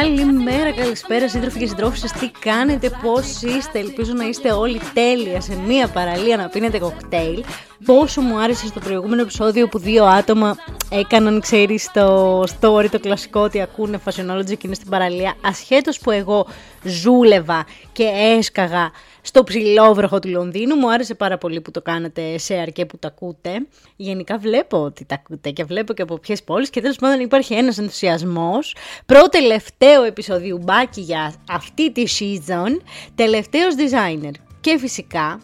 Καλημέρα, καλησπέρα σύντροφοι και συντρόφισσες, τι κάνετε, πώς είστε, ελπίζω να είστε όλοι τέλεια σε μία παραλία να πίνετε κοκτέιλ. Πόσο μου άρεσε στο προηγούμενο επεισόδιο που δύο άτομα έκαναν, ξέρεις, στο story το κλασικό ότι ακούνε Fashionology και είναι στην παραλία, ασχέτως που εγώ ζούλευα και έσκαγα στο ψηλόβροχο του Λονδίνου. Μου άρεσε πάρα πολύ που το κάνατε σε αρκέ που τα ακούτε. Γενικά βλέπω ότι τα ακούτε και βλέπω και από ποιες πόλεις και τέλος πάντων υπάρχει ένας ενθουσιασμός. Πρώτο τελευταίο επεισόδιο μπάκι για αυτή τη season, τελευταίος designer. Και φυσικά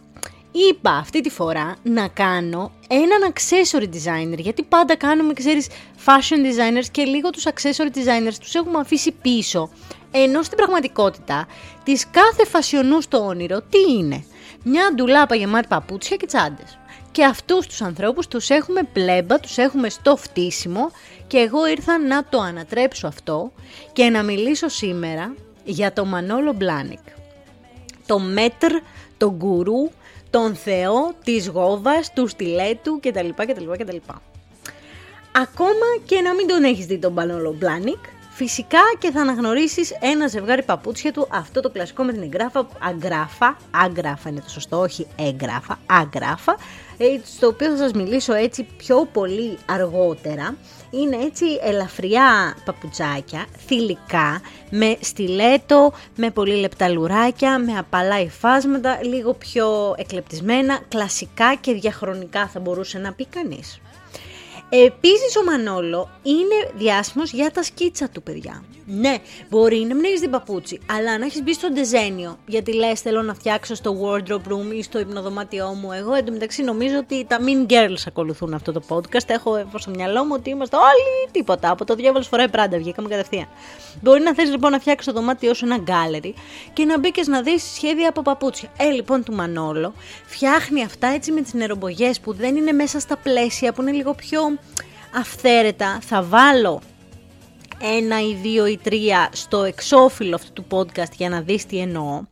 είπα αυτή τη φορά να κάνω έναν accessory designer, γιατί πάντα κάνουμε, ξέρεις, fashion designers και λίγο τους accessory designers τους έχουμε αφήσει πίσω. Ενώ στην πραγματικότητα, της κάθε φασιονούς στο όνειρο, τι είναι; Μια ντουλάπα γεμάτη παπούτσια και τσάντες. Και αυτούς τους ανθρώπους τους έχουμε πλέμπα, τους έχουμε στο φτύσιμο και εγώ ήρθα να το ανατρέψω αυτό και να μιλήσω σήμερα για το Μανόλο Μπλάνικ. Το μέτρ, τον γκουρού, τον θεό της γόβας, του στιλέτου κτλ. κτλ, κτλ. Ακόμα και να μην τον έχεις δει τον Μανόλο Μπλάνικ, Φυσικά και θα αναγνωρίσεις ένα ζευγάρι παπούτσια του, αυτό το κλασικό με την εγγράφα, αγκράφα, αγκράφα είναι το σωστό, όχι εγγράφα, αγκράφα, στο οποίο θα σας μιλήσω έτσι πιο πολύ αργότερα. Είναι έτσι ελαφριά παπουτσάκια, θηλυκά, με στιλέτο, με πολύ λεπτά λουράκια, με απαλά υφάσματα, λίγο πιο εκλεπτισμένα, κλασικά και διαχρονικά θα μπορούσε να πει κανείς. Επίσης ο Μανόλο είναι διάσημος για τα σκίτσα του, παιδιά. Ναι, μπορεί να μην έχεις δει παπούτσι, αλλά να έχεις μπει στο ντεζένιο. Γιατί λες, θέλω να φτιάξω στο wardrobe room ή στο υπνοδωμάτιό μου. Εγώ εντωμεταξύ νομίζω ότι τα mean girls ακολουθούν αυτό το podcast. Έχω στο μυαλό μου ότι είμαστε όλοι τίποτα. Από το διάβολο φοράει πράντα, βγήκαμε κατευθείαν. Μπορεί να θες λοιπόν να φτιάξει το δωμάτιό σου ένα gallery και να μπει και να δεις σχέδια από παπούτσια. Ε, λοιπόν, του Μανόλο φτιάχνει αυτά έτσι με τις νερομπογιές που δεν είναι μέσα στα πλαίσια, που είναι λίγο πιο αυθαίρετα. Θα βάλω ένα ή δύο ή τρία στο εξώφυλλο αυτού του podcast για να δεις τι εννοώ.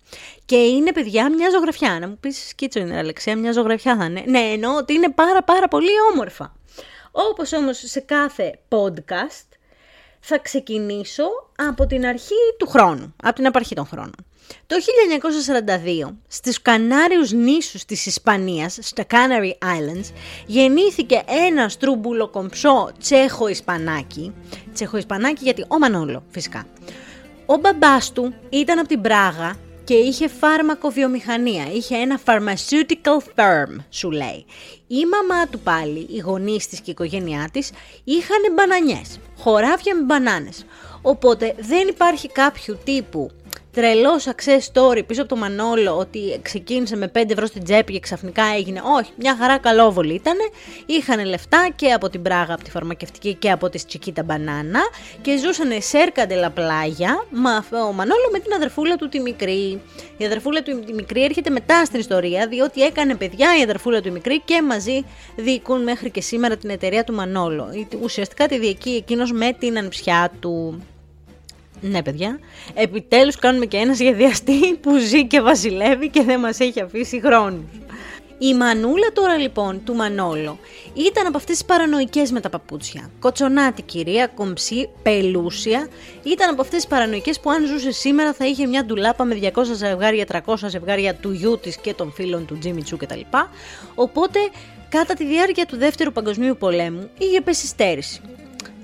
Και είναι παιδιά μια ζωγραφιά. Να μου πεις σκίτσο είναι Αλεξία, μια ζωγραφιά θα είναι. Ναι, εννοώ ότι είναι πάρα πάρα πολύ όμορφα. Όπως όμως σε κάθε podcast θα ξεκινήσω από την αρχή του χρόνου, από την απαρχή των χρόνων. Το 1942, στις Κανάριους νήσους της Ισπανίας, στα Canary Islands, γεννήθηκε ένας στρούμπουλο τσέχο-ισπανάκι. Τσέχο-ισπανάκι γιατί ο Μανόλο, φυσικά. Ο μπαμπάς του ήταν από την Πράγα και είχε φάρμακο βιομηχανία, είχε ένα pharmaceutical firm, σου λέει. Η μαμά του πάλι, οι γονείς της και η οικογένειά της, είχαν μπανανιές, χωράφια με μπανάνες. Οπότε δεν υπάρχει κάποιο τύπου τρελό success story πίσω από το Μανόλο ότι ξεκίνησε με 5 ευρώ στην τσέπη και ξαφνικά έγινε. Όχι, μια χαρά καλόβολη ήταν. Είχαν λεφτά και από την Πράγα, από τη φαρμακευτική και από τη Τσικίτα Μπανάνα και ζούσαν σε έρκαντελα πλάγια. Μα ο Μανόλο με την αδερφούλα του τη μικρή. Η αδερφούλα του τη μικρή έρχεται μετά στην ιστορία, διότι έκανε παιδιά η αδερφούλα του μικρή και μαζί διοικούν μέχρι και σήμερα την εταιρεία του Μανόλο. Ουσιαστικά τη διοικεί εκείνος με την ανιψιά του. Ναι, παιδιά. Επιτέλους κάνουμε και ένα σχεδιαστή που ζει και βασιλεύει και δεν μας έχει αφήσει χρόνους. Η μανούλα τώρα λοιπόν του Μανόλο ήταν από αυτές τις παρανοϊκές με τα παπούτσια. Κοτσονάτη κυρία, κομψή, πελούσια. Ήταν από αυτές τις παρανοϊκές που αν ζούσε σήμερα θα είχε μια ντουλάπα με 200 ζευγάρια, 300 ζευγάρια του γιού της και των φίλων του Τζίμι Τσού κτλ. Οπότε κατά τη διάρκεια του δεύτερου παγκοσμίου πολέμου είχε πέσει στέρηση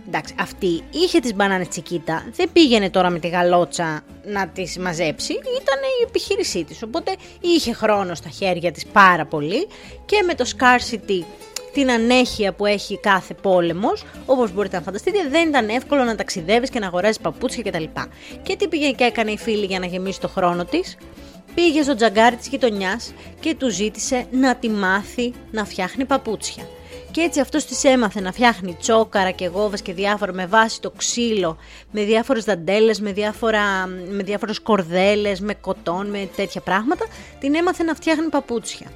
εντάξει, αυτή είχε τις μπανάνες τσικίτα, δεν πήγαινε τώρα με τη γαλότσα να τις μαζέψει, ήταν η επιχείρησή της, οπότε είχε χρόνο στα χέρια της πάρα πολύ και με το scarcity την ανέχεια που έχει κάθε πόλεμος, όπως μπορείτε να φανταστείτε, δεν ήταν εύκολο να ταξιδεύεις και να αγοράζεις παπούτσια κτλ. Και τι πήγε και έκανε η φίλη για να γεμίσει το χρόνο της, πήγε στο τζαγκάρι της γειτονιάς και του ζήτησε να τη μάθει να φτιάχνει παπούτσια. Και έτσι αυτός της έμαθε να φτιάχνει τσόκαρα και γόβες και διάφορα με βάση το ξύλο, με διάφορες δαντέλες, με, διάφορα, με διάφορες κορδέλες, με κοτόν, με τέτοια πράγματα. Την έμαθε να φτιάχνει παπούτσια.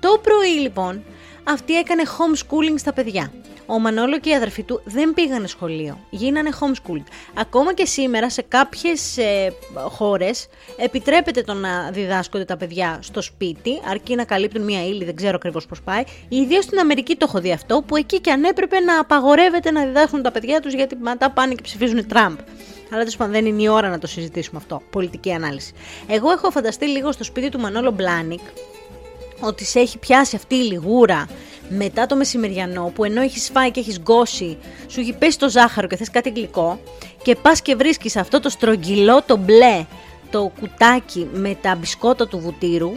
Το πρωί λοιπόν αυτή έκανε homeschooling στα παιδιά. Ο Μανόλο και οι αδερφοί του δεν πήγανε σχολείο, γίνανε homeschooling. Ακόμα και σήμερα σε κάποιες ε, χώρες επιτρέπεται το να διδάσκονται τα παιδιά στο σπίτι, αρκεί να καλύπτουν μία ύλη, δεν ξέρω ακριβώς πώς πάει. Ιδίως στην Αμερική το έχω δει αυτό, που εκεί και αν έπρεπε να απαγορεύεται να διδάσκουν τα παιδιά τους γιατί μετά πάνε και ψηφίζουν Τραμπ. Αλλά τέλος πάντων δεν είναι η ώρα να το συζητήσουμε αυτό. Πολιτική ανάλυση. Εγώ έχω φανταστεί λίγο στο σπίτι του Μανόλο Μπλάνικ ότι σε έχει πιάσει αυτή η λιγούρα μετά το μεσημεριανό που ενώ έχεις φάει και έχεις γκώσει, σου έχει πέσει το ζάχαρο και θες κάτι γλυκό και πας και βρίσκεις αυτό το στρογγυλό το μπλε το κουτάκι με τα μπισκότα του βουτύρου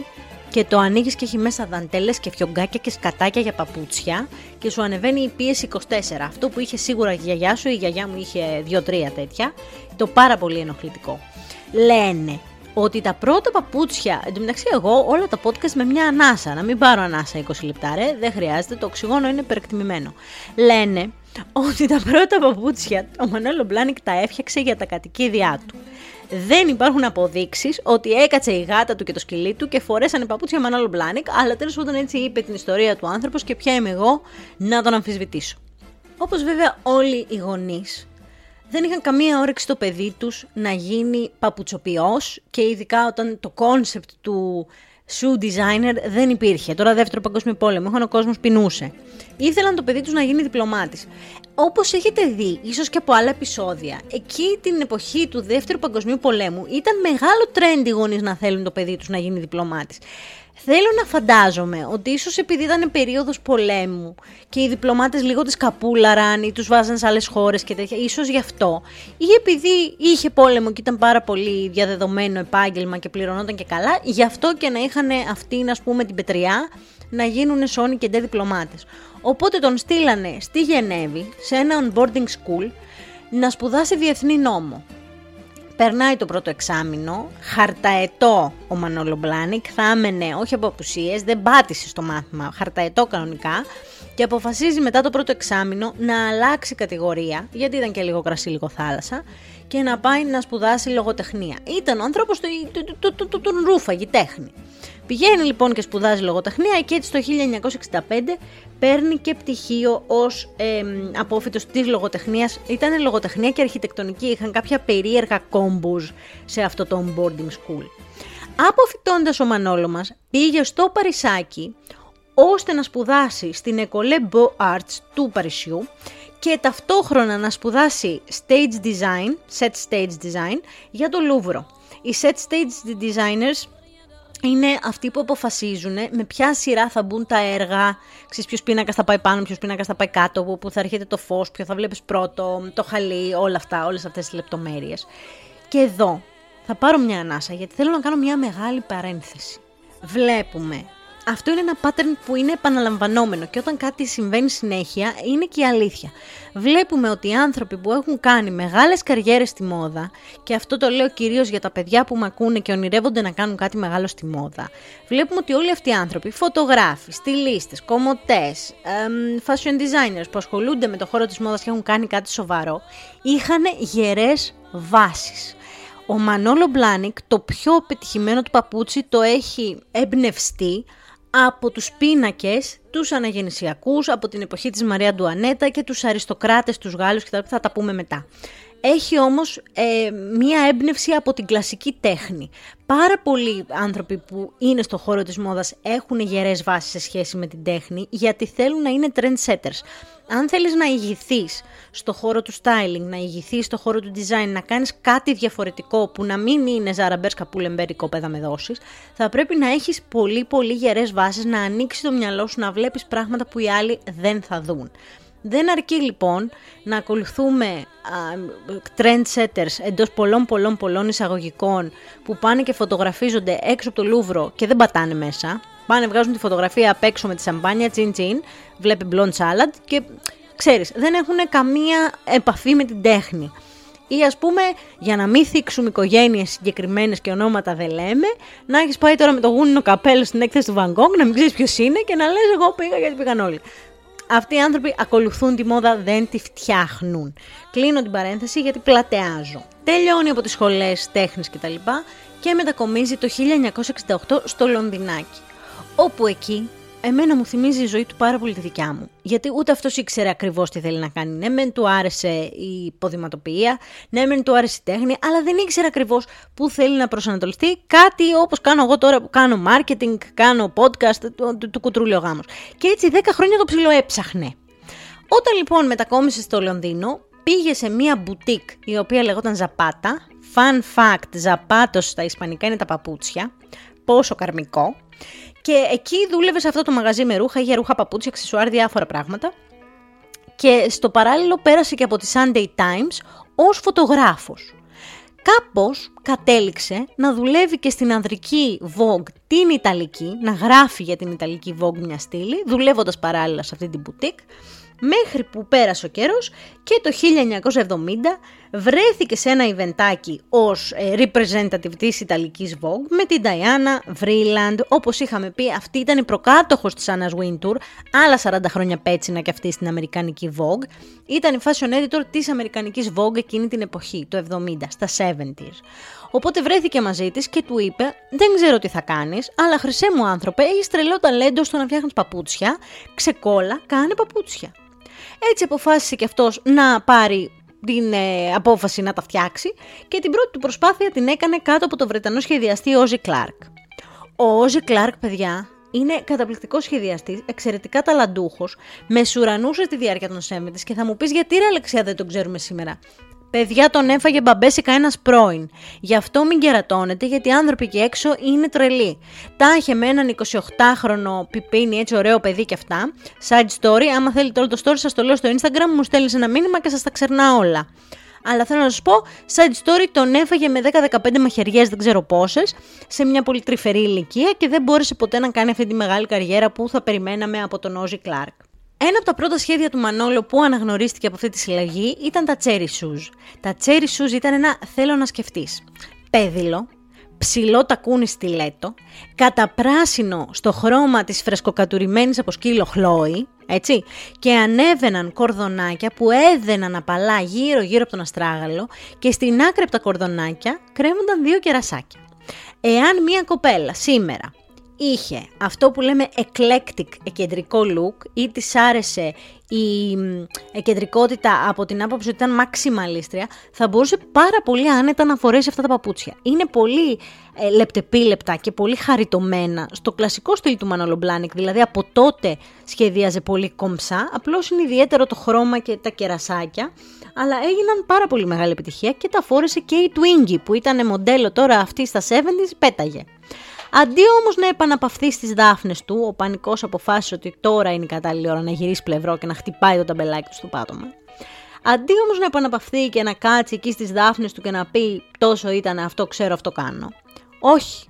και το ανοίγεις και έχει μέσα δαντέλες και φιωγκάκια και σκατάκια για παπούτσια και σου ανεβαίνει η πίεση 24. Αυτό που είχε σίγουρα η γιαγιά σου, η γιαγιά μου είχε 2-3 τέτοια, το πάρα πολύ ενοχλητικό. Λένε ότι τα πρώτα παπούτσια, εν τω μεταξύ εγώ όλα τα podcast με μια ανάσα, να μην πάρω ανάσα 20 λεπτά ρε, δεν χρειάζεται, το οξυγόνο είναι υπερεκτιμημένο. Λένε ότι τα πρώτα παπούτσια ο Μανώλο Μπλάνικ τα έφτιαξε για τα κατοικίδια του. Δεν υπάρχουν αποδείξεις ότι έκατσε η γάτα του και το σκυλί του και φορέσανε παπούτσια Μανώλο Μπλάνικ, αλλά τέλος πάντων έτσι είπε την ιστορία του άνθρωπος και ποια είμαι εγώ να τον αμφισβητήσω. Όπως βέβαια όλοι οι γονείς δεν είχαν καμία όρεξη το παιδί τους να γίνει παπουτσοποιός και ειδικά όταν το concept του shoe designer δεν υπήρχε. Τώρα δεύτερο παγκόσμιο πόλεμο, είχαν ο κόσμος πεινούσε. Ήθελαν το παιδί τους να γίνει διπλωμάτης. Όπως έχετε δει, ίσως και από άλλα επεισόδια, εκεί την εποχή του δεύτερου παγκοσμίου πολέμου ήταν μεγάλο τρέντ οι γονείς να θέλουν το παιδί τους να γίνει διπλωμάτης. Θέλω να φαντάζομαι ότι ίσως επειδή ήταν περίοδος πολέμου και οι διπλωμάτες λίγο τις καπούλαραν ή τους βάζαν σε άλλες χώρες και τέτοια, ίσως γι' αυτό, ή επειδή είχε πόλεμο και ήταν πάρα πολύ διαδεδομένο επάγγελμα και πληρωνόταν και καλά, γι' αυτό και να είχαν αυτοί, ας πούμε, την πετριά να γίνουν σόνοι και ντε διπλωμάτες. Οπότε τον στείλανε στη Γενέβη, σε ένα onboarding school, να σπουδάσει διεθνή νόμο. Περνάει το πρώτο εξάμεινο, χαρταετό ο Μανόλο Μπλάνικ, θα άμενε όχι από απουσίες, δεν πάτησε στο μάθημα, χαρταετό κανονικά και αποφασίζει μετά το πρώτο εξάμεινο να αλλάξει κατηγορία, γιατί ήταν και λίγο κρασί, λίγο θάλασσα, και να πάει να σπουδάσει λογοτεχνία. Ήταν ο άνθρωπος του, του, του, του, του, του ρούφαγη τέχνη. Πηγαίνει λοιπόν και σπουδάζει λογοτεχνία και έτσι το 1965 παίρνει και πτυχίο ως ε, απόφυτος της λογοτεχνίας. Ήταν λογοτεχνία και αρχιτεκτονική, είχαν κάποια περίεργα κόμπους σε αυτό το boarding school. Αποφυτώντας ο Μανόλο μας πήγε στο Παρισάκι ώστε να σπουδάσει στην École Beaux Arts του Παρισιού και ταυτόχρονα να σπουδάσει stage design, set stage design για το Λούβρο. Οι set stage designers είναι αυτοί που αποφασίζουν με ποια σειρά θα μπουν τα έργα, ξέρεις ποιος πίνακας θα πάει πάνω, ποιος πίνακας θα πάει κάτω, που θα έρχεται το φως, ποιο θα βλέπεις πρώτο, το χαλί, όλα αυτά, όλες αυτές τις λεπτομέρειες. Και εδώ θα πάρω μια ανάσα γιατί θέλω να κάνω μια μεγάλη παρένθεση. Βλέπουμε αυτό είναι ένα pattern που είναι επαναλαμβανόμενο και όταν κάτι συμβαίνει συνέχεια είναι και η αλήθεια. Βλέπουμε ότι οι άνθρωποι που έχουν κάνει μεγάλες καριέρες στη μόδα και αυτό το λέω κυρίως για τα παιδιά που με ακούνε και ονειρεύονται να κάνουν κάτι μεγάλο στη μόδα. Βλέπουμε ότι όλοι αυτοί οι άνθρωποι, φωτογράφοι, στυλίστες, κομμωτές, fashion designers που ασχολούνται με το χώρο της μόδας και έχουν κάνει κάτι σοβαρό, είχαν γερές βάσεις. Ο Μανόλο Μπλάνικ το πιο πετυχημένο του παπούτσι το έχει εμπνευστεί από τους πίνακες, τους αναγεννησιακούς, από την εποχή της Μαρίας Αντουανέτας και τους αριστοκράτες, τους Γάλλους και τα θα τα πούμε μετά. Έχει όμως ε, μία έμπνευση από την κλασική τέχνη. Πάρα πολλοί άνθρωποι που είναι στο χώρο της μόδας έχουν γερές βάσεις σε σχέση με την τέχνη γιατί θέλουν να είναι trendsetters αν θέλεις να ηγηθείς στο χώρο του styling, να ηγηθείς στο χώρο του design, να κάνεις κάτι διαφορετικό που να μην είναι ζαραμπέρσκα πουλεμπέρικο πέδα με δόσεις, θα πρέπει να έχεις πολύ πολύ γερές βάσεις, να ανοίξεις το μυαλό σου, να βλέπεις πράγματα που οι άλλοι δεν θα δουν. Δεν αρκεί λοιπόν να ακολουθούμε α, trendsetters εντός πολλών πολλών πολλών εισαγωγικών που πάνε και φωτογραφίζονται έξω από το Λούβρο και δεν πατάνε μέσα. Πάνε βγάζουν τη φωτογραφία απ' έξω με τη σαμπάνια, τσιν τσιν, βλέπει blond salad και ξέρεις, δεν έχουν καμία επαφή με την τέχνη. Ή ας πούμε, για να μην θίξουμε οικογένειες συγκεκριμένες και ονόματα δεν λέμε, να έχεις πάει τώρα με το γούνινο καπέλο στην έκθεση του Van Gogh, να μην ξέρεις ποιος είναι και να λες εγώ πήγα γιατί πήγαν όλοι. Αυτοί οι άνθρωποι ακολουθούν τη μόδα, δεν τη φτιάχνουν. Κλείνω την παρένθεση γιατί πλατεάζω. Τελειώνει από τις σχολές τέχνης κτλ. Και, και μετακομίζει το 1968 στο Λονδινάκι όπου εκεί εμένα μου θυμίζει η ζωή του πάρα πολύ τη δικιά μου. Γιατί ούτε αυτός ήξερε ακριβώς τι θέλει να κάνει. Ναι, μεν του άρεσε η ποδηματοποιία, ναι, μεν του άρεσε η τέχνη, αλλά δεν ήξερε ακριβώς πού θέλει να προσανατολιστεί. Κάτι όπως κάνω εγώ τώρα που κάνω marketing, κάνω podcast, του, του, του κουτρούλιο γάμος. Και έτσι 10 χρόνια το ψιλοέψαχνε. Όταν λοιπόν μετακόμισε στο Λονδίνο, πήγε σε μία μπουτίκ η οποία λεγόταν Ζαπάτα. Fun fact, Ζαπάτο στα ισπανικά είναι τα παπούτσια. Πόσο καρμικό. Και εκεί δούλευε σε αυτό το μαγαζί με ρούχα, είχε ρούχα, παπούτσια, αξισουάρ, διάφορα πράγματα. Και στο παράλληλο πέρασε και από τη Sunday Times ως φωτογράφος. Κάπως κατέληξε να δουλεύει και στην ανδρική Vogue την Ιταλική, να γράφει για την Ιταλική Vogue μια στήλη, δουλεύοντας παράλληλα σε αυτή την boutique μέχρι που πέρασε ο καιρός και το 1970 βρέθηκε σε ένα ιβεντάκι ως ε, representative της Ιταλικής Vogue με την Diana Vreeland, όπως είχαμε πει αυτή ήταν η προκάτοχος της Anna's Wintour, άλλα 40 χρόνια πέτσινα και αυτή στην Αμερικανική Vogue, ήταν η fashion editor της Αμερικανικής Vogue εκείνη την εποχή, το 70, στα 70s. Οπότε βρέθηκε μαζί της και του είπε: Δεν ξέρω τι θα κάνεις, αλλά χρυσέ μου άνθρωπε, έχεις τρελό ταλέντο στο να φτιάχνεις παπούτσια. Ξεκόλα, κάνε παπούτσια. Έτσι αποφάσισε και αυτός να πάρει την ε, απόφαση να τα φτιάξει και την πρώτη του προσπάθεια την έκανε κάτω από το Βρετανό σχεδιαστή Όζι Κλάρκ. Ο Όζι Κλάρκ, παιδιά, είναι καταπληκτικός σχεδιαστής, εξαιρετικά ταλαντούχος, μεσουρανούσε στη διάρκεια των σέμετης και θα μου πεις γιατί ρε Αλεξία δεν τον ξέρουμε σήμερα. Παιδιά τον έφαγε μπαμπέσικα ένα πρώην. Γι' αυτό μην κερατώνετε, γιατί οι άνθρωποι εκεί έξω είναι τρελοί. Τα είχε με έναν 28χρονο πιπίνι, έτσι ωραίο παιδί κι αυτά. Side story, άμα θέλετε όλο το story, σας το λέω στο Instagram, μου στέλνεις ένα μήνυμα και σας τα ξερνά όλα. Αλλά θέλω να σας πω, side story τον έφαγε με 10-15 μαχαιριές, δεν ξέρω πόσες, σε μια πολύ τρυφερή ηλικία και δεν μπόρεσε ποτέ να κάνει αυτή τη μεγάλη καριέρα που θα περιμέναμε από τον Όζι Κλάρκ. Ένα από τα πρώτα σχέδια του Μανόλο που αναγνωρίστηκε από αυτή τη συλλαγή ήταν τα Cherry Shoes. Τα Cherry Shoes ήταν ένα θέλω να σκεφτείς. Πέδιλο, ψηλό τακούνι στιλέτο, καταπράσινο στο χρώμα της φρεσκοκατουρημένης από σκύλο χλόη, έτσι, και ανέβαιναν κορδονάκια που έδαιναν απαλά γύρω γύρω από τον αστράγαλο και στην άκρη από τα κορδονάκια κρέμονταν δύο κερασάκια. Εάν μια κοπέλα σήμερα είχε αυτό που λέμε eclectic εκεντρικό look ή της άρεσε η εκεντρικότητα από την άποψη ότι ήταν μαξιμαλίστρια, θα μπορούσε πάρα πολύ άνετα να φορέσει αυτά τα παπούτσια. Είναι πολύ ε, λεπτεπίλεπτα και πολύ χαριτωμένα στο κλασικό στυλ του Manolo Blahnik, δηλαδή από τότε σχεδίαζε πολύ κομψά, απλώς είναι ιδιαίτερο το χρώμα και τα κερασάκια, αλλά έγιναν πάρα πολύ μεγάλη επιτυχία και τα φόρεσε και η Twinkie που ήταν μοντέλο τώρα αυτή στα 70's, πέταγε. Αντί όμως να επαναπαυθεί στις δάφνες του, ο πανικός αποφάσισε ότι τώρα είναι η κατάλληλη ώρα να γυρίσει πλευρό και να χτυπάει το ταμπελάκι του στο πάτωμα. Αντί όμως να επαναπαυθεί και να κάτσει εκεί στις δάφνες του και να πει τόσο ήταν αυτό, ξέρω αυτό κάνω. Όχι.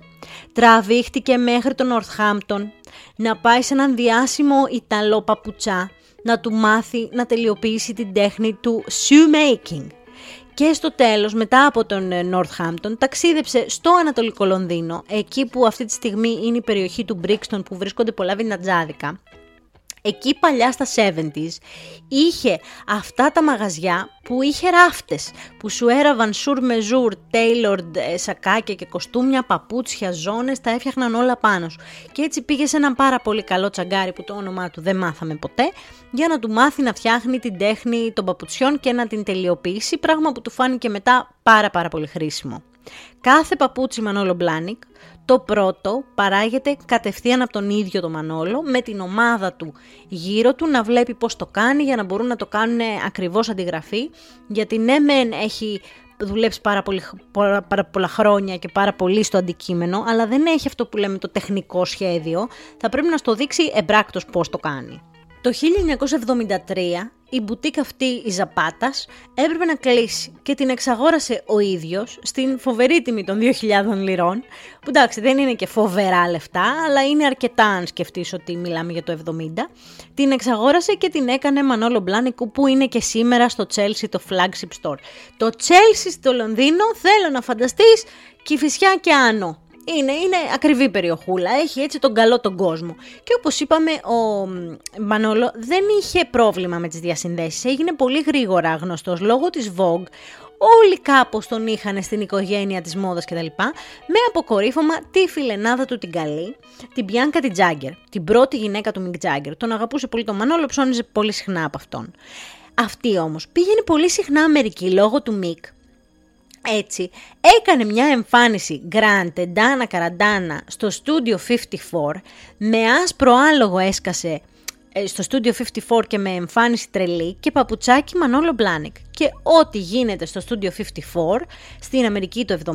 Τραβήχτηκε μέχρι τον Ορθχάμπτον να πάει σε έναν διάσημο Ιταλό παπουτσά να του μάθει να τελειοποιήσει την τέχνη του shoemaking και στο τέλος, μετά από τον ε, Northampton, ταξίδεψε στο Ανατολικό Λονδίνο, εκεί που αυτή τη στιγμή είναι η περιοχή του Brixton που βρίσκονται πολλά βινατζάδικα εκεί παλιά στα 70s είχε αυτά τα μαγαζιά που είχε ράφτες που σου έραβαν sur mesure, tailored ε, σακάκια και κοστούμια, παπούτσια, ζώνες, τα έφτιαχναν όλα πάνω σου. Και έτσι πήγε σε έναν πάρα πολύ καλό τσαγκάρι που το όνομά του δεν μάθαμε ποτέ για να του μάθει να φτιάχνει την τέχνη των παπουτσιών και να την τελειοποιήσει, πράγμα που του φάνηκε μετά πάρα πάρα πολύ χρήσιμο. Κάθε παπούτσι Μανόλο Μπλάνικ, το πρώτο παράγεται κατευθείαν από τον ίδιο το Μανόλο με την ομάδα του γύρω του να βλέπει πώς το κάνει για να μπορούν να το κάνουν ακριβώς αντιγραφή γιατί ναι μεν έχει δουλέψει πάρα, πολύ, πάρα πολλά χρόνια και πάρα πολύ στο αντικείμενο αλλά δεν έχει αυτό που λέμε το τεχνικό σχέδιο θα πρέπει να στο δείξει εμπράκτος πώς το κάνει. Το 1973 η μπουτίκα αυτή η Ζαπάτας έπρεπε να κλείσει και την εξαγόρασε ο ίδιος στην φοβερή τιμή των 2.000 λιρών που εντάξει δεν είναι και φοβερά λεφτά αλλά είναι αρκετά αν σκεφτείς ότι μιλάμε για το 70 την εξαγόρασε και την έκανε Μανόλο Μπλάνικου που είναι και σήμερα στο Chelsea το flagship store. Το Chelsea στο Λονδίνο θέλω να φανταστείς Κηφισιά και Άνω είναι, είναι ακριβή περιοχούλα, έχει έτσι τον καλό τον κόσμο. Και όπως είπαμε, ο Μανόλο δεν είχε πρόβλημα με τις διασυνδέσεις, έγινε πολύ γρήγορα γνωστός λόγω της Vogue. όλοι κάπως τον είχαν στην οικογένεια της μόδας κτλ. Με αποκορύφωμα τη φιλενάδα του την καλή, την Πιάνκα την Τζάγκερ, την πρώτη γυναίκα του Μικ Τζάγκερ. Τον αγαπούσε πολύ τον Μανόλο, ψώνιζε πολύ συχνά από αυτόν. Αυτή όμως πήγαινε πολύ συχνά Αμερική λόγω του Μικ. Έτσι, έκανε μια εμφάνιση Grand Tendana Καραντάνα στο Studio 54, με άσπρο άλογο έσκασε ε, στο Studio 54 και με εμφάνιση τρελή και παπουτσάκι Μανόλο Μπλάνικ. Και ό,τι γίνεται στο Studio 54 στην Αμερική το 70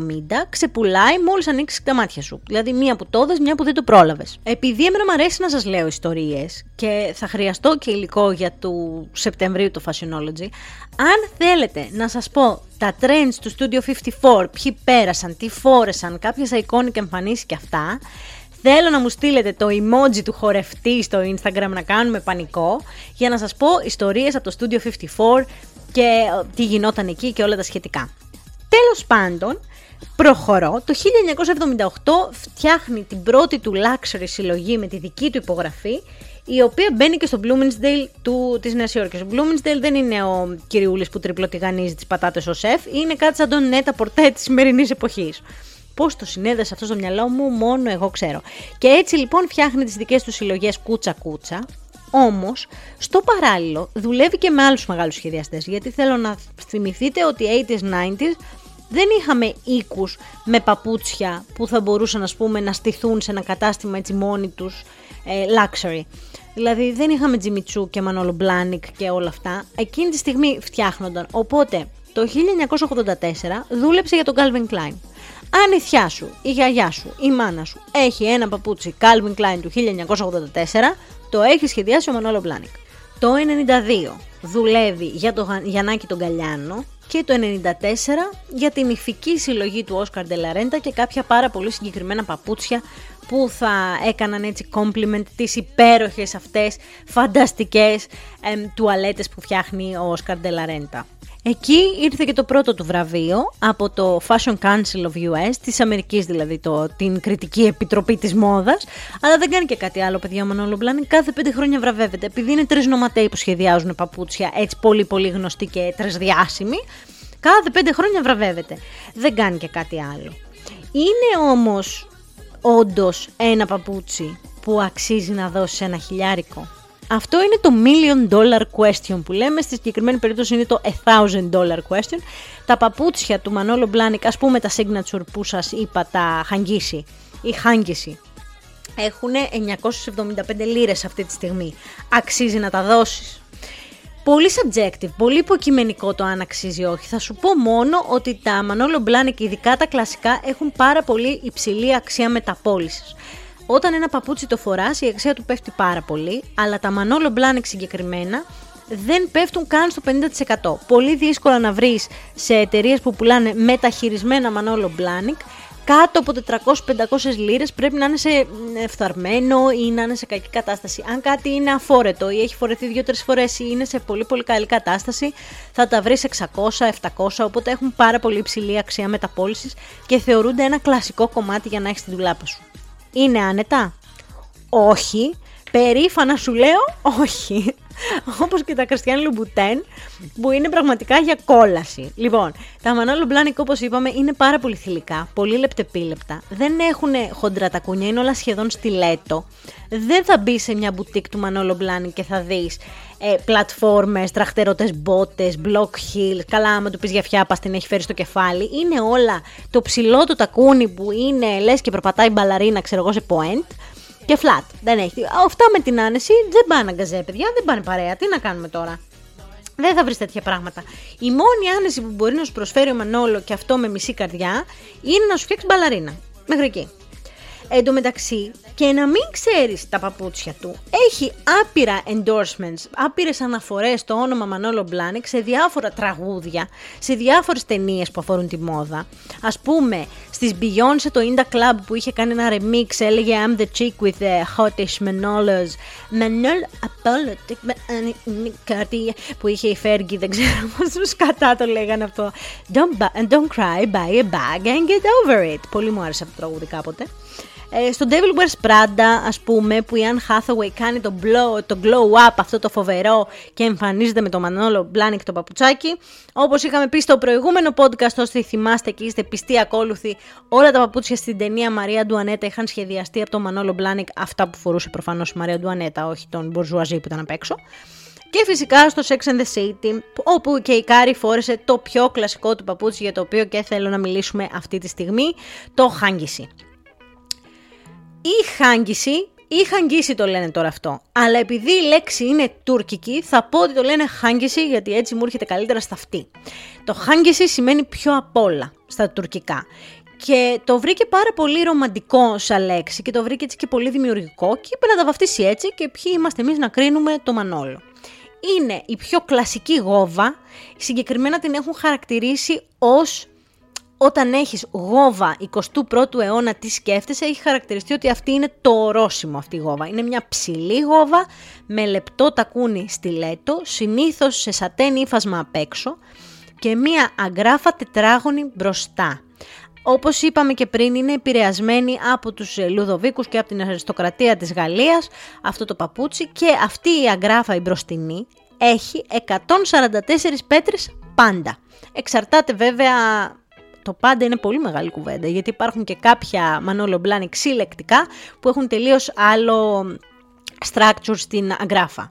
ξεπουλάει μόλις ανοίξει τα μάτια σου. Δηλαδή μία που το μια που δεν το πρόλαβες. Επειδή εμένα μου αρέσει να σας λέω ιστορίες και θα χρειαστώ και υλικό για του Σεπτεμβρίου το Fashionology, αν θέλετε να σας πω τα trends του Studio 54, ποιοι πέρασαν, τι φόρεσαν, κάποιες iconic εμφανίσεις και αυτά, Θέλω να μου στείλετε το emoji του χορευτή στο Instagram να κάνουμε πανικό για να σας πω ιστορίες από το Studio 54 και ε, τι γινόταν εκεί και όλα τα σχετικά. Τέλος πάντων, προχωρώ. Το 1978 φτιάχνει την πρώτη του luxury συλλογή με τη δική του υπογραφή η οποία μπαίνει και στο Bloomingdale του, της Νέας Υόρκης. Ο Bloomingdale δεν είναι ο κυριούλης που τριπλοτιγανίζει τις πατάτες ο σεφ, είναι κάτι σαν τον Νέτα Πορτέ της σημερινής εποχής. Πώς το συνέδεσε αυτό στο μυαλό μου, μόνο εγώ ξέρω. Και έτσι λοιπόν φτιάχνει τις δικές του συλλογές κούτσα-κούτσα. Όμως, στο παράλληλο, δουλεύει και με άλλους μεγάλους σχεδιαστές. Γιατί θέλω να θυμηθείτε ότι 80s, 90s δεν είχαμε οίκους με παπούτσια που θα μπορούσαν ας πούμε, να στηθούν σε ένα κατάστημα έτσι μόνοι τους ε, luxury. Δηλαδή δεν είχαμε Jimmy Choo και Μανόλο Μπλάνικ και όλα αυτά. Εκείνη τη στιγμή φτιάχνονταν. Οπότε το 1984 δούλεψε για τον Calvin Klein. Αν η θεία σου, η γιαγιά σου, η μάνα σου έχει ένα παπούτσι Calvin Klein του 1984, το έχει σχεδιάσει ο Μανώλο Μπλάνικ. Το 92 δουλεύει για το Γιαννάκη τον Γκαλιάνο και το 94 για την νυφική συλλογή του Όσκαρ ντε λα Ρέντα και κάποια πάρα πολύ συγκεκριμένα παπούτσια που θα έκαναν έτσι compliment τις υπέροχες αυτές φανταστικές εμ, τουαλέτες που φτιάχνει ο Όσκαρ ντε λα Ρέντα. Εκεί ήρθε και το πρώτο του βραβείο από το Fashion Council of US, της Αμερικής δηλαδή, το, την κριτική επιτροπή της μόδας, αλλά δεν κάνει και κάτι άλλο παιδιά ο Manolo Blahnik, κάθε πέντε χρόνια βραβεύεται, επειδή είναι τρεις νοματέοι που σχεδιάζουν παπούτσια έτσι πολύ πολύ γνωστοί και τρισδιάσημοι, κάθε πέντε χρόνια βραβεύεται. Δεν κάνει και κάτι άλλο. Είναι όμως όντως ένα παπούτσι που αξίζει να δώσει ένα χιλιάρικο; Αυτό είναι το million dollar question που λέμε, στη συγκεκριμένη περίπτωση είναι το a thousand dollar question. Τα παπούτσια του Manolo Blahnik, ας πούμε τα signature που σας είπα, τα Hangisi ή χάγγιση, έχουν 975 λίρες αυτή τη στιγμή. Αξίζει να τα δώσεις. Πολύ subjective, πολύ υποκειμενικό το αν αξίζει όχι. Θα σου πω μόνο ότι τα Manolo Blahnik, ειδικά τα κλασικά, έχουν πάρα πολύ υψηλή αξία μεταπόλησης. Όταν ένα παπούτσι το φοράς, η αξία του πέφτει πάρα πολύ, αλλά τα Manolo Blahnik συγκεκριμένα δεν πέφτουν καν στο 50%. Πολύ δύσκολα να βρεις σε εταιρείες που πουλάνε μεταχειρισμένα Manolo Blahnik κάτω από 400-500 λίρες πρέπει να είναι σε φθαρμένο ή να είναι σε κακή κατάσταση. Αν κάτι είναι αφόρετο ή έχει φορεθεί 2-3 φορές ή είναι σε πολύ πολύ καλή κατάσταση, θα τα βρεις 600-700, οπότε έχουν πάρα πολύ υψηλή αξία μεταπόλησης και θεωρούνται ένα κλασικό κομμάτι για να έχεις τη δουλάπα σου. Είναι άνετα; Όχι. Περήφανα σου λέω όχι. Όπως και τα Κριστιαν Λουμπουτέν, που είναι πραγματικά για κόλαση. Λοιπόν, τα Manolo Blahnik, όπως είπαμε, είναι πάρα πολύ θηλυκά, πολύ λεπτεπίλεπτα. Δεν έχουν χοντρά τακούνια, είναι όλα σχεδόν stiletto. Δεν θα μπει σε μια μπουτίκ του Manolo Blahnik και θα δεις ε, πλατφόρμες, τρακτερωτές μπότες, block heels. Καλά, άμα του πεις για φλιάπα, την έχει φέρει στο κεφάλι. Είναι όλα το ψηλό του τακούνι που είναι λες και προπατάει μπαλαρίνα, ξέρω εγώ, σε pointe και flat. Δεν έχει. Αυτά με την άνεση δεν πάνε αγκαζέ, παιδιά, δεν πάνε παρέα. Τι να κάνουμε τώρα; Δεν θα βρεις τέτοια πράγματα. Η μόνη άνεση που μπορεί να σου προσφέρει ο Manolo και αυτό με μισή καρδιά είναι να σου φτιάξει μπαλαρίνα. Μέχρι εκεί. Εν τω μεταξύ, και να μην ξέρεις τα παπούτσια του, έχει άπειρα endorsements, άπειρες αναφορές στο όνομα Manolo Blahnik σε διάφορα τραγούδια, σε διάφορες ταινίες που αφορούν τη μόδα. Ας πούμε, της Beyoncé το In Da Club που είχε κάνει ένα remix, έλεγε I'm the chick with the hottest Manolos, Manol Apologetic, κάτι που είχε η Fergie, δεν ξέρω πώς τους κατά το λέγανε αυτό. Don't, don't cry, buy a bag and get over it. Πολύ μου άρεσε αυτό το τραγούδι κάποτε. Ε, στο Devil Wears Prada, ας πούμε, που η Anne Hathaway κάνει το, blow, το glow up αυτό το φοβερό και εμφανίζεται με το Manolo Blahnik το παπουτσάκι. Όπως είχαμε πει στο προηγούμενο podcast, όσοι θυμάστε και είστε πιστοί ακόλουθοι, όλα τα παπούτσια στην ταινία Μαρία Ντουανέτα είχαν σχεδιαστεί από το Manolo Blahnik, αυτά που φορούσε προφανώς η Μαρία Ντουανέτα, όχι τον Μπορζουαζί που ήταν απ' έξω. Και φυσικά στο Sex and the City, όπου και η Κάρη φόρεσε το πιο κλασικό του παπούτσι για το οποίο και θέλω να μιλήσουμε αυτή τη στιγμή, το χάγγιση. Η χάγγιση ή χαγγίση το λένε τώρα αυτό. Αλλά επειδή η λέξη είναι τουρκική, θα πω ότι το λένε χάγγιση γιατί έτσι μου έρχεται καλύτερα στα αυτή. Το χάγγιση σημαίνει πιο απ' όλα στα τουρκικά. Και το βρήκε πάρα πολύ ρομαντικό σαν λέξη και το βρήκε έτσι και πολύ δημιουργικό και είπε να τα βαφτίσει έτσι και ποιοι είμαστε εμείς να κρίνουμε το Μανόλο είναι η πιο κλασική γόβα, συγκεκριμένα την έχουν χαρακτηρίσει ως όταν έχεις γόβα 21ου αιώνα τι σκέφτεσαι, έχει χαρακτηριστεί ότι αυτή είναι το ορόσημο αυτή η γόβα. Είναι μια ψηλή γόβα με λεπτό τακούνι στιλέτο, συνήθως σε σατέν ύφασμα απ' έξω και μια αγκράφα τετράγωνη μπροστά. Όπως είπαμε και πριν είναι επηρεασμένη από τους ε, Λουδοβίκους και από την αριστοκρατία της Γαλλίας αυτό το παπούτσι και αυτή η αγκράφα η μπροστινή έχει 144 πέτρες πάντα. Εξαρτάται βέβαια, το πάντα είναι πολύ μεγάλη κουβέντα γιατί υπάρχουν και κάποια Manolo Blahnik συλλεκτικά που έχουν τελείως άλλο structure στην αγκράφα.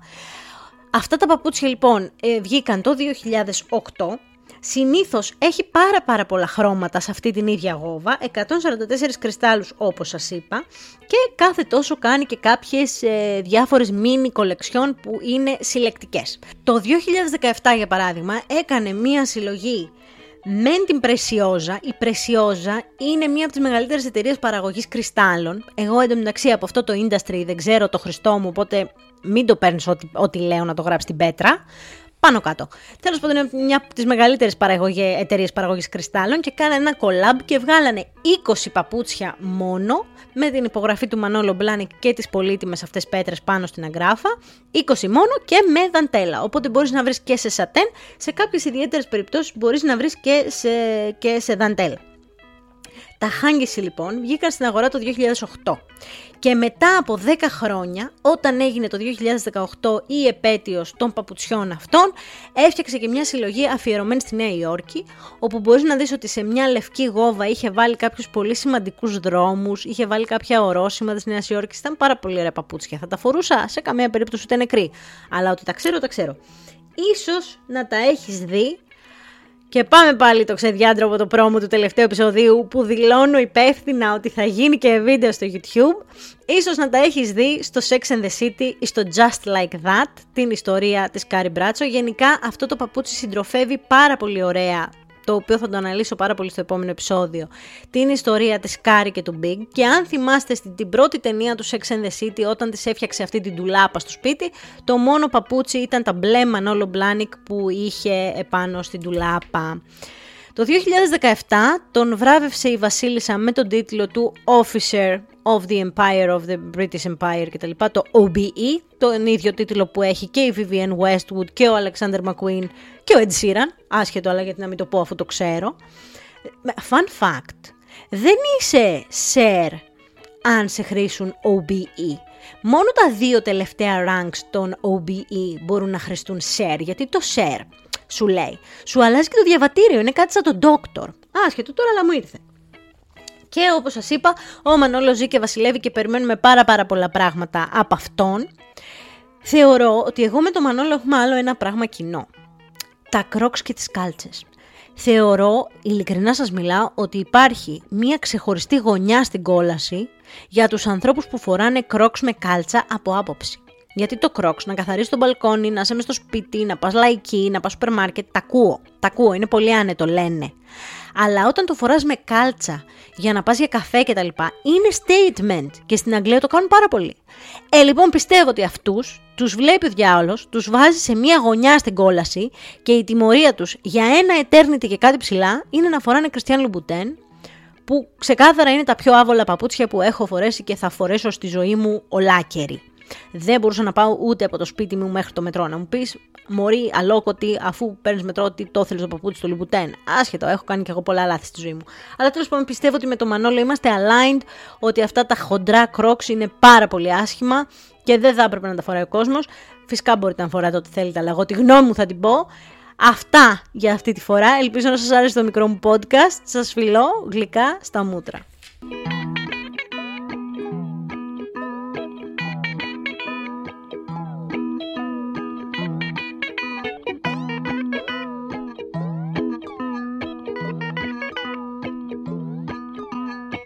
Αυτά τα παπούτσια λοιπόν ε, βγήκαν το 2008 Συνήθως έχει πάρα πάρα πολλά χρώματα σε αυτή την ίδια γόβα, 144 κρυστάλλους όπως σας είπα και κάθε τόσο κάνει και κάποιες ε, διάφορες mini κολεξιόν που είναι συλλεκτικές. Το 2017 για παράδειγμα έκανε μία συλλογή με την Πρεσιόζα. Η Πρεσιόζα είναι μία από τις μεγαλύτερες εταιρείες παραγωγής κρυστάλλων. Εγώ εντωμεταξύ από αυτό το industry δεν ξέρω το Χριστό μου, οπότε μην το παίρνεις ό,τι, ό,τι λέω να το γράψει την πέτρα πάνω κάτω. Τέλος πάντων, είναι μια από τις μεγαλύτερες εταιρείες παραγωγής κρυστάλλων και κάνανε ένα collab και βγάλανε 20 παπούτσια μόνο με την υπογραφή του Manolo Blahnik και τις πολύτιμες αυτές πέτρες πάνω στην αγκράφα. 20 μόνο και με δαντέλα. Οπότε μπορείς να βρεις και σε σατέν, σε κάποιες ιδιαίτερες περιπτώσεις μπορείς να βρεις και σε, και σε δαντέλα. Τα Hangisi λοιπόν βγήκαν στην αγορά το 2008 και μετά από 10 χρόνια, όταν έγινε το 2018 η επέτειος των παπουτσιών αυτών, έφτιαξε και μια συλλογή αφιερωμένη στη Νέα Υόρκη, όπου μπορείς να δεις ότι σε μια λευκή γόβα είχε βάλει κάποιους πολύ σημαντικούς δρόμους, είχε βάλει κάποια ορόσημα της Νέας Υόρκης, ήταν πάρα πολύ ωραία παπούτσια. Θα τα φορούσα σε καμία περίπτωση ούτε νεκρή, αλλά ότι τα ξέρω, τα ξέρω. Ίσως να τα έχεις δει και πάμε πάλι το ξεδιάντροπο promo του τελευταίου επεισοδίου που δηλώνω υπεύθυνα ότι θα γίνει και βίντεο στο YouTube. Ίσως να τα έχεις δει στο Sex and the City ή στο Just Like That, την ιστορία της Carrie Bradshaw. Γενικά αυτό το παπούτσι συντροφεύει πάρα πολύ ωραία το οποίο θα το αναλύσω πάρα πολύ στο επόμενο επεισόδιο, την ιστορία της Κάρι και του Big και αν θυμάστε στην την πρώτη ταινία του Sex and the City όταν της έφτιαξε αυτή την τουλάπα στο σπίτι, το μόνο παπούτσι ήταν τα μπλε Manolo Blahnik που είχε επάνω στην τουλάπα. Το 2017 τον βράβευσε η Βασίλισσα με τον τίτλο του Officer of the Empire of the British Empire κτλ. Το OBE, τον ίδιο τίτλο που έχει και η Vivienne Westwood και ο Alexander McQueen και ο Ed Sheeran, άσχετο αλλά γιατί να μην το πω αφού το ξέρω. Fun fact, δεν είσαι Sir αν σε χρήσουν OBE. Μόνο τα δύο τελευταία ranks των OBE μπορούν να χρηστούν Sir, γιατί το Sir σου λέει, σου αλλάζει και το διαβατήριο, είναι κάτι σαν τον Doctor. Άσχετο τώρα, αλλά μου ήρθε. Και όπως σας είπα, ο Μανώλος ζει και βασιλεύει και περιμένουμε πάρα πάρα πολλά πράγματα από αυτόν. Θεωρώ ότι εγώ με τον Μανώλο έχουμε άλλο ένα πράγμα κοινό. Τα κρόξ και τις κάλτσες. Θεωρώ, ειλικρινά σας μιλάω, ότι υπάρχει μία ξεχωριστή γωνιά στην κόλαση για τους ανθρώπους που φοράνε κρόξ με κάλτσα από άποψη. Γιατί το κρόξ, να καθαρίσει το μπαλκόνι, να είσαι μες στο σπίτι, να πας λαϊκή, να πας σούπερ μάρκετ, τα ακούω. Τα ακούω, είναι πολύ άνετο, λένε. Αλλά όταν το φοράς με κάλτσα για να πας για καφέ και τα λοιπά, είναι statement και στην Αγγλία το κάνουν πάρα πολύ. Ε, λοιπόν πιστεύω ότι αυτούς τους βλέπει ο διάολος, τους βάζει σε μία γωνιά στην κόλαση και η τιμωρία τους για ένα eternity και κάτι ψηλά είναι να φοράνε Κριστιαν Λουμπουτέν, που ξεκάθαρα είναι τα πιο άβολα παπούτσια που έχω φορέσει και θα φορέσω στη ζωή μου ολάκερη. Δεν μπορούσα να πάω ούτε από το σπίτι μου μέχρι το μετρό. Να μου πεις, Μωρή, αλόκοτη, αφού παίρνεις μετρό, τι το θέλεις το παπούτσι στο Λιμπουτέν. Άσχετο, έχω κάνει και εγώ πολλά λάθη στη ζωή μου. Αλλά τέλος πάντων πιστεύω ότι με το Μανόλο είμαστε aligned, ότι αυτά τα χοντρά crocs είναι πάρα πολύ άσχημα και δεν θα έπρεπε να τα φοράει ο κόσμος. Φυσικά μπορείτε να φοράτε ό,τι θέλετε, αλλά εγώ τη γνώμη μου θα την πω. Αυτά για αυτή τη φορά. Ελπίζω να σας άρεσε το μικρό μου podcast. Σας φιλώ γλυκά στα μούτρα.